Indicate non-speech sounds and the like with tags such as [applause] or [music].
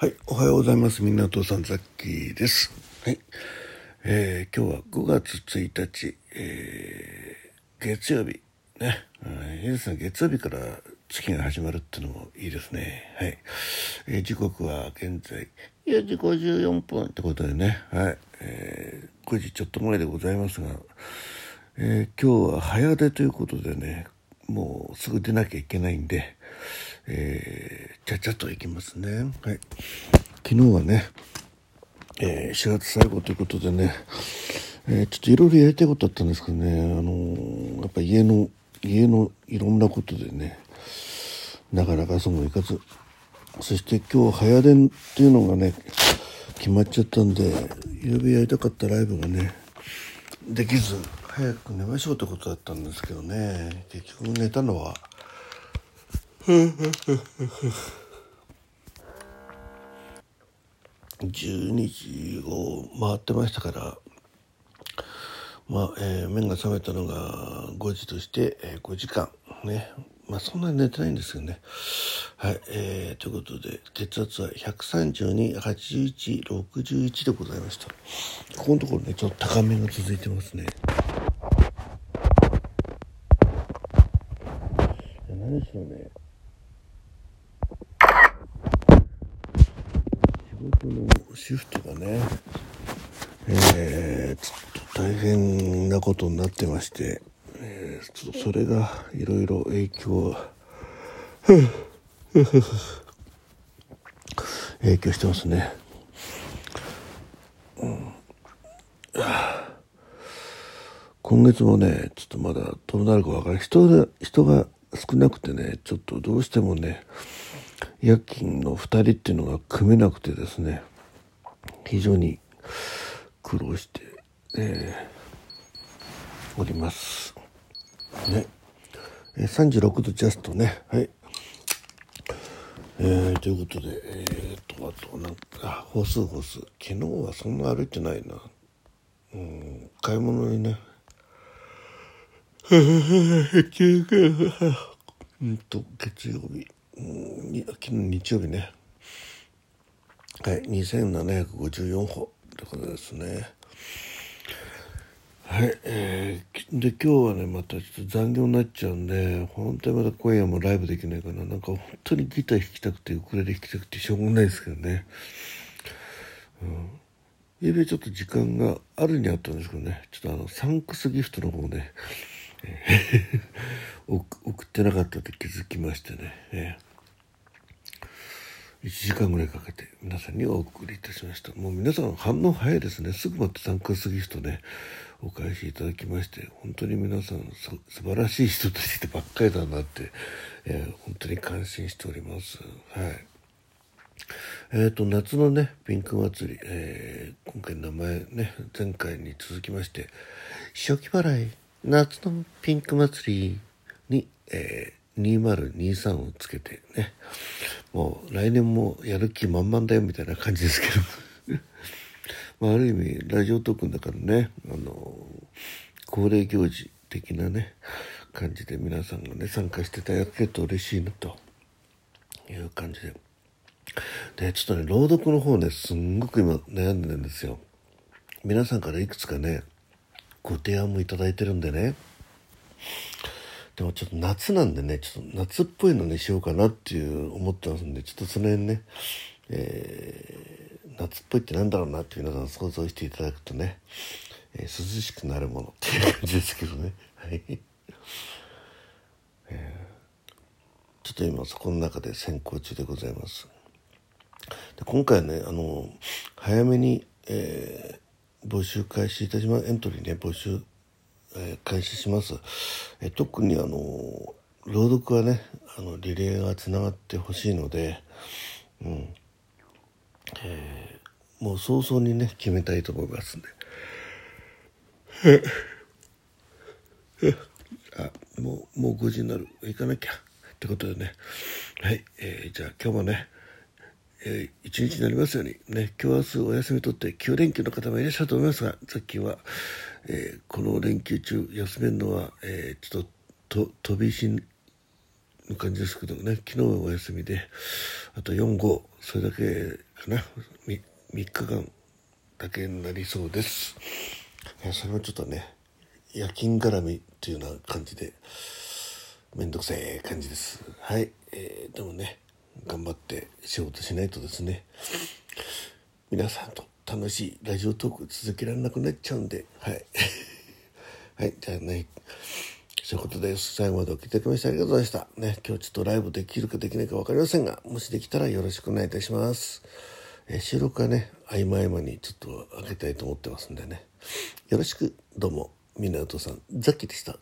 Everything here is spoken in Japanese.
はい、おはようございます。みんなお父さんザッキーです。はい、えー、今日は5月1日、えー、月曜日ね、うんいいですね。月曜日から月が始まるっていうのもいいですね。はい、えー時刻は現在4時54分ってことでね、はい、えー、5時ちょっと前でございますが、えー今日は早出ということでね、もうすぐ出なきゃいけないんで、えー、ちゃちゃっと行きますね。はい。昨日はね、えー4月最後ということでね、えーちょっといろいろやりたいことあったんですけどね、あのーやっぱ家の、家のいろんなことでね、なかなかそうもいかず、そして今日早電っていうのがね、決まっちゃったんで、夕べやりたかったライブがね、できず、早く寝ましょうってことだったんですけどね、結局寝たのは、12時を回ってましたから、まあ、えー目が覚めたのが5時として、えー5時間ね。まあそんなに寝てないんですよね。はい、えーということで血圧は1328161でございました。ここのところねちょっと高めが続いてますね。いや何しろね。仕事のシフトがねえー、ちょっと大変なことになってまして、えーちょっとそれがいろいろ影響 [laughs] 影響してますね。うん今月もねちょっとまだどうなるかわからない人が人が少なくてねちょっとどうしてもね夜勤の2人っていうのが組めなくてですね非常に苦労して、えーおります。ね。えー36度ジャストね。はい。えーということで、えーと、あとなんか、あ歩数歩数。昨日はそんな歩いてないな。うん、買い物にね。[laughs] うんと、月曜日。うん、昨日日曜日ね。はい、2754歩ってことですね。はい、えー、で今日はねまたちょっと残業になっちゃうんで本当にまた今夜もライブできないかななんか本当にギター弾きたくてウクレレ弾きたくてしょうがないですけどね。うん。ゆうちょっと時間があるにあったんですけどね。ちょっとあのサンクスギフトの方ね、えー [laughs] 送送ってなかったって気づきましてね、えー。1時間ぐらいかけて皆さんにお送りいたしました。もう皆さん反応早いですね。すぐまた参加すぎ人ね。お返しいただきまして本当に皆さん素晴らしい人としてばっかりだなって、えー本当に感心しております。はい。えー、と夏のねピンク祭り、えー今回名前ね前回に続きまして初期払い。夏のピンク祭りに、えー2023をつけてね。もう来年もやる気満々だよみたいな感じですけど。[laughs] まあ、ある意味ラジオトークの中のねあの恒例行事的なね感じで皆さんがね参加していただけると嬉しいなと。いう感じで。でちょっとね朗読の方ねすんごく今悩んでるんですよ。皆さんからいくつかねご提案もいただいてるんでね。でもちょっと夏なんでねちょっと夏っぽいのにしようかなっていう思ってますんでちょっとその辺ね、えー夏っぽいってなんだろうなって皆さん想像していただくとね、えー涼しくなるものっていう感じですけどね。[laughs] はい、えーちょっと今そこの中で先行中でございます。で今回ねあの早めに、えー募集開始いたします。エントリーね募集、えー開始します、えー特にあの朗読はねあのリレーがつながってほしいので、うん。えーもう早々にね決めたいと思いますんで。[laughs] あもうもう5時になる。行かなきゃ。ってことでね。はい、えーじゃあ今日もねえー一日になりますように。ね今日明日お休み取って9連休の方もいらっしゃると思いますがさっきは、えーこの連休中休めるのは、えーちょっとと飛び石の感じですけどね昨日はお休みであと45それだけかな。3, 3日間だけになりそうです。それもちょっとね夜勤絡みっていうような感じでめんどくさい感じです。はい、えー、でもね頑張って仕事しないとですね皆さんと楽しいラジオトーク続けられなくなっちゃうんではい [laughs] はいじゃあねそういうことです。最後までお聴きいただきましてありがとうございました。ね、今日ちょっとライブできるかできないか分かりませんが、もしできたらよろしくお願いいたします。え、収録はね、合間合間にちょっと開けたいと思ってますんでね。よろしく、どうも、みなとさん、ザッキーでした。